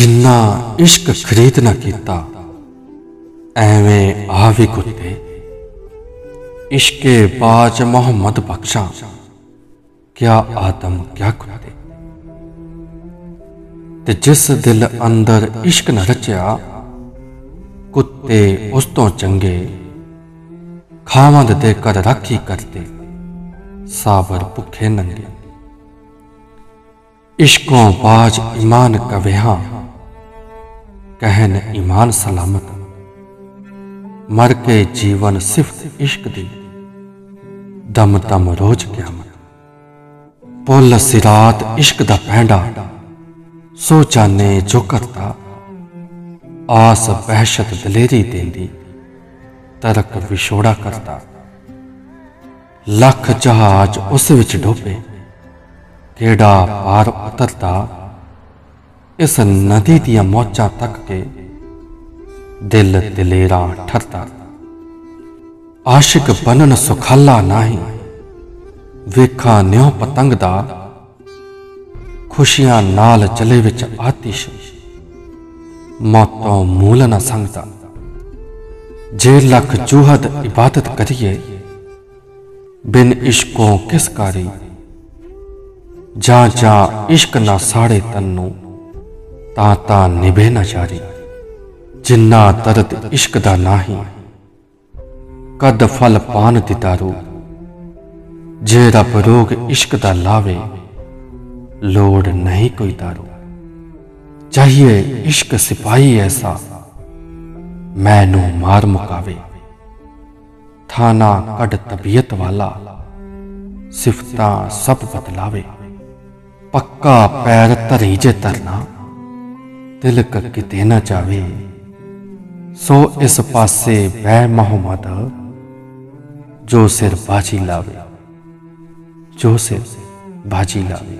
ਜਿੰਨਾ ਇਸ਼ਕ ਖਰੀਦ ਨਾ ਕੀਤਾ, ਐਵੇਂ ਆ ਵੀ ਕੁੱਤੇ। ਇਸ਼ਕੇ ਬਾਜ ਮੁਹੰਮਦ ਬਖਸ਼ਾਂ, ਕਿਆ ਆਦਮ, ਕਿਆ ਕੁੱਤੇ। ਤੇ ਜਿਸ ਦਿਲ ਅੰਦਰ ਇਸ਼ਕ ਨਾ ਰਚਿਆ, ਕੁੱਤੇ ਉਸ ਤੋਂ ਚੰਗੇ ਖਾਵੰਦ ਦੇ ਕਰ ਰਾਖੀ ਕਰਤੇ ਸਾਬਰ ਭੁੱਖੇ ਨੰਗੇ। ਇਸ਼ਕੋਂ ਬਾਜ ਈਮਾਨ ਕਵਿਹਾ ਕਹਿਨ ਈਮਾਨ ਸਲਾਮਤ। ਮਰ ਕੇ ਜੀਵਨ ਸਿਫਤ ਇਸ਼ਕ ਦੀ। ਦਮ ਦਮ ਰੋਜ਼ ਕਿਆਮਤ। ਪੁੱਲ ਸਿਰਾਤ ਇਸ਼ਕ ਦਾ ਪੈਂਡਾ। ਸੋ ਜਾਣੇ ਜੋ ਕਰਤਾ। ਆਸ ਬਹਿਸ਼ਤ ਦਲੇਰੀ ਦੇਂਦੀ। ਤਰਕ ਵਿਛੋੜਾ ਕਰਤਾ। ਲੱਖ ਜਹਾਜ਼ ਉਸ ਵਿੱਚ ਡੋਬੇ। ਕਿਹੜਾ ਪਾਰ ਉਤਰਦਾ। ਇਸ ਨਦੀ ਦੀਆਂ ਮੋਚਾਂ ਤੱਕ ਕੇ ਦਿਲ ਦਿਲੇਰਾ ਠਰਦਾ। ਆਸ਼ਿਕ ਬਨਨ ਸੁਖਾਲਾ ਨਹੀਂ, ਵੇਖਾਂ ਨਿਉ ਪਤੰਗ ਦਾ। ਖੁਸ਼ੀਆਂ ਨਾਲ ਚਲੇ ਵਿੱਚ ਆਤਿਸ਼, ਮੌਤੋਂ ਮੂਲ ਨਾ ਸੰਗਦਾ। ਜੇ ਲੱਖ ਜੁਹਦ ਇਬਾਦਤ ਕਰੀਏ, ਬਿਨ ਇਸ਼ਕੋਂ ਕਿਸ ਕਾਰੀ? ਜਾਂ ਜਾਂ ਇਸ਼ਕ ਨਾ ਸਾੜੇ ਤੈਨੂੰ ਤਾਂ ਤਾਂ ਨਿਭੇ ਨਾ ਜਾਰੀ, ਜਿੰਨਾ ਦਰਦ ਇਸ਼ਕ ਦਾ ਨਾਹੀ, ਕਦ ਫਲ ਪਾਨ ਦਿਤਾਰੂ ਜੇ ਰੱਬ ਰੋਗ ਇਸ਼ਕ ਦਾ ਲਾਵੇ, ਲੋੜ ਨਹੀਂ ਕੋਈ ਦਾਰੂ। ਚਾਹੀਏ ਇਸ਼ਕ ਸਿਪਾਹੀ ਐਸਾ, ਮੈਨੂੰ ਮਾਰ ਮੁਕਾਵੇ। ਥਾਨਾ ਕੱਢ ਤਬੀਅਤ ਵਾਲਾ, ਸਿਫਤਾਂ ਸਭ ਬਦਲਾਵੇ। ਪੱਕਾ ਪੈਰ ਧਰੀ ਜੇ ਤਰਨਾ ਤਿਲਕ ਕਿਤੇ ਨਾ ਜਾਵੇ ਸੋ ਇਸ ਪਾਸੇ ਬੈ ਮੁਹੰਮਦ, ਜੋ ਸਿਰ ਬਾਜੀ ਲਾਵੇ, ਜੋ ਸਿਰ ਬਾਜੀ ਲਾਵੇ।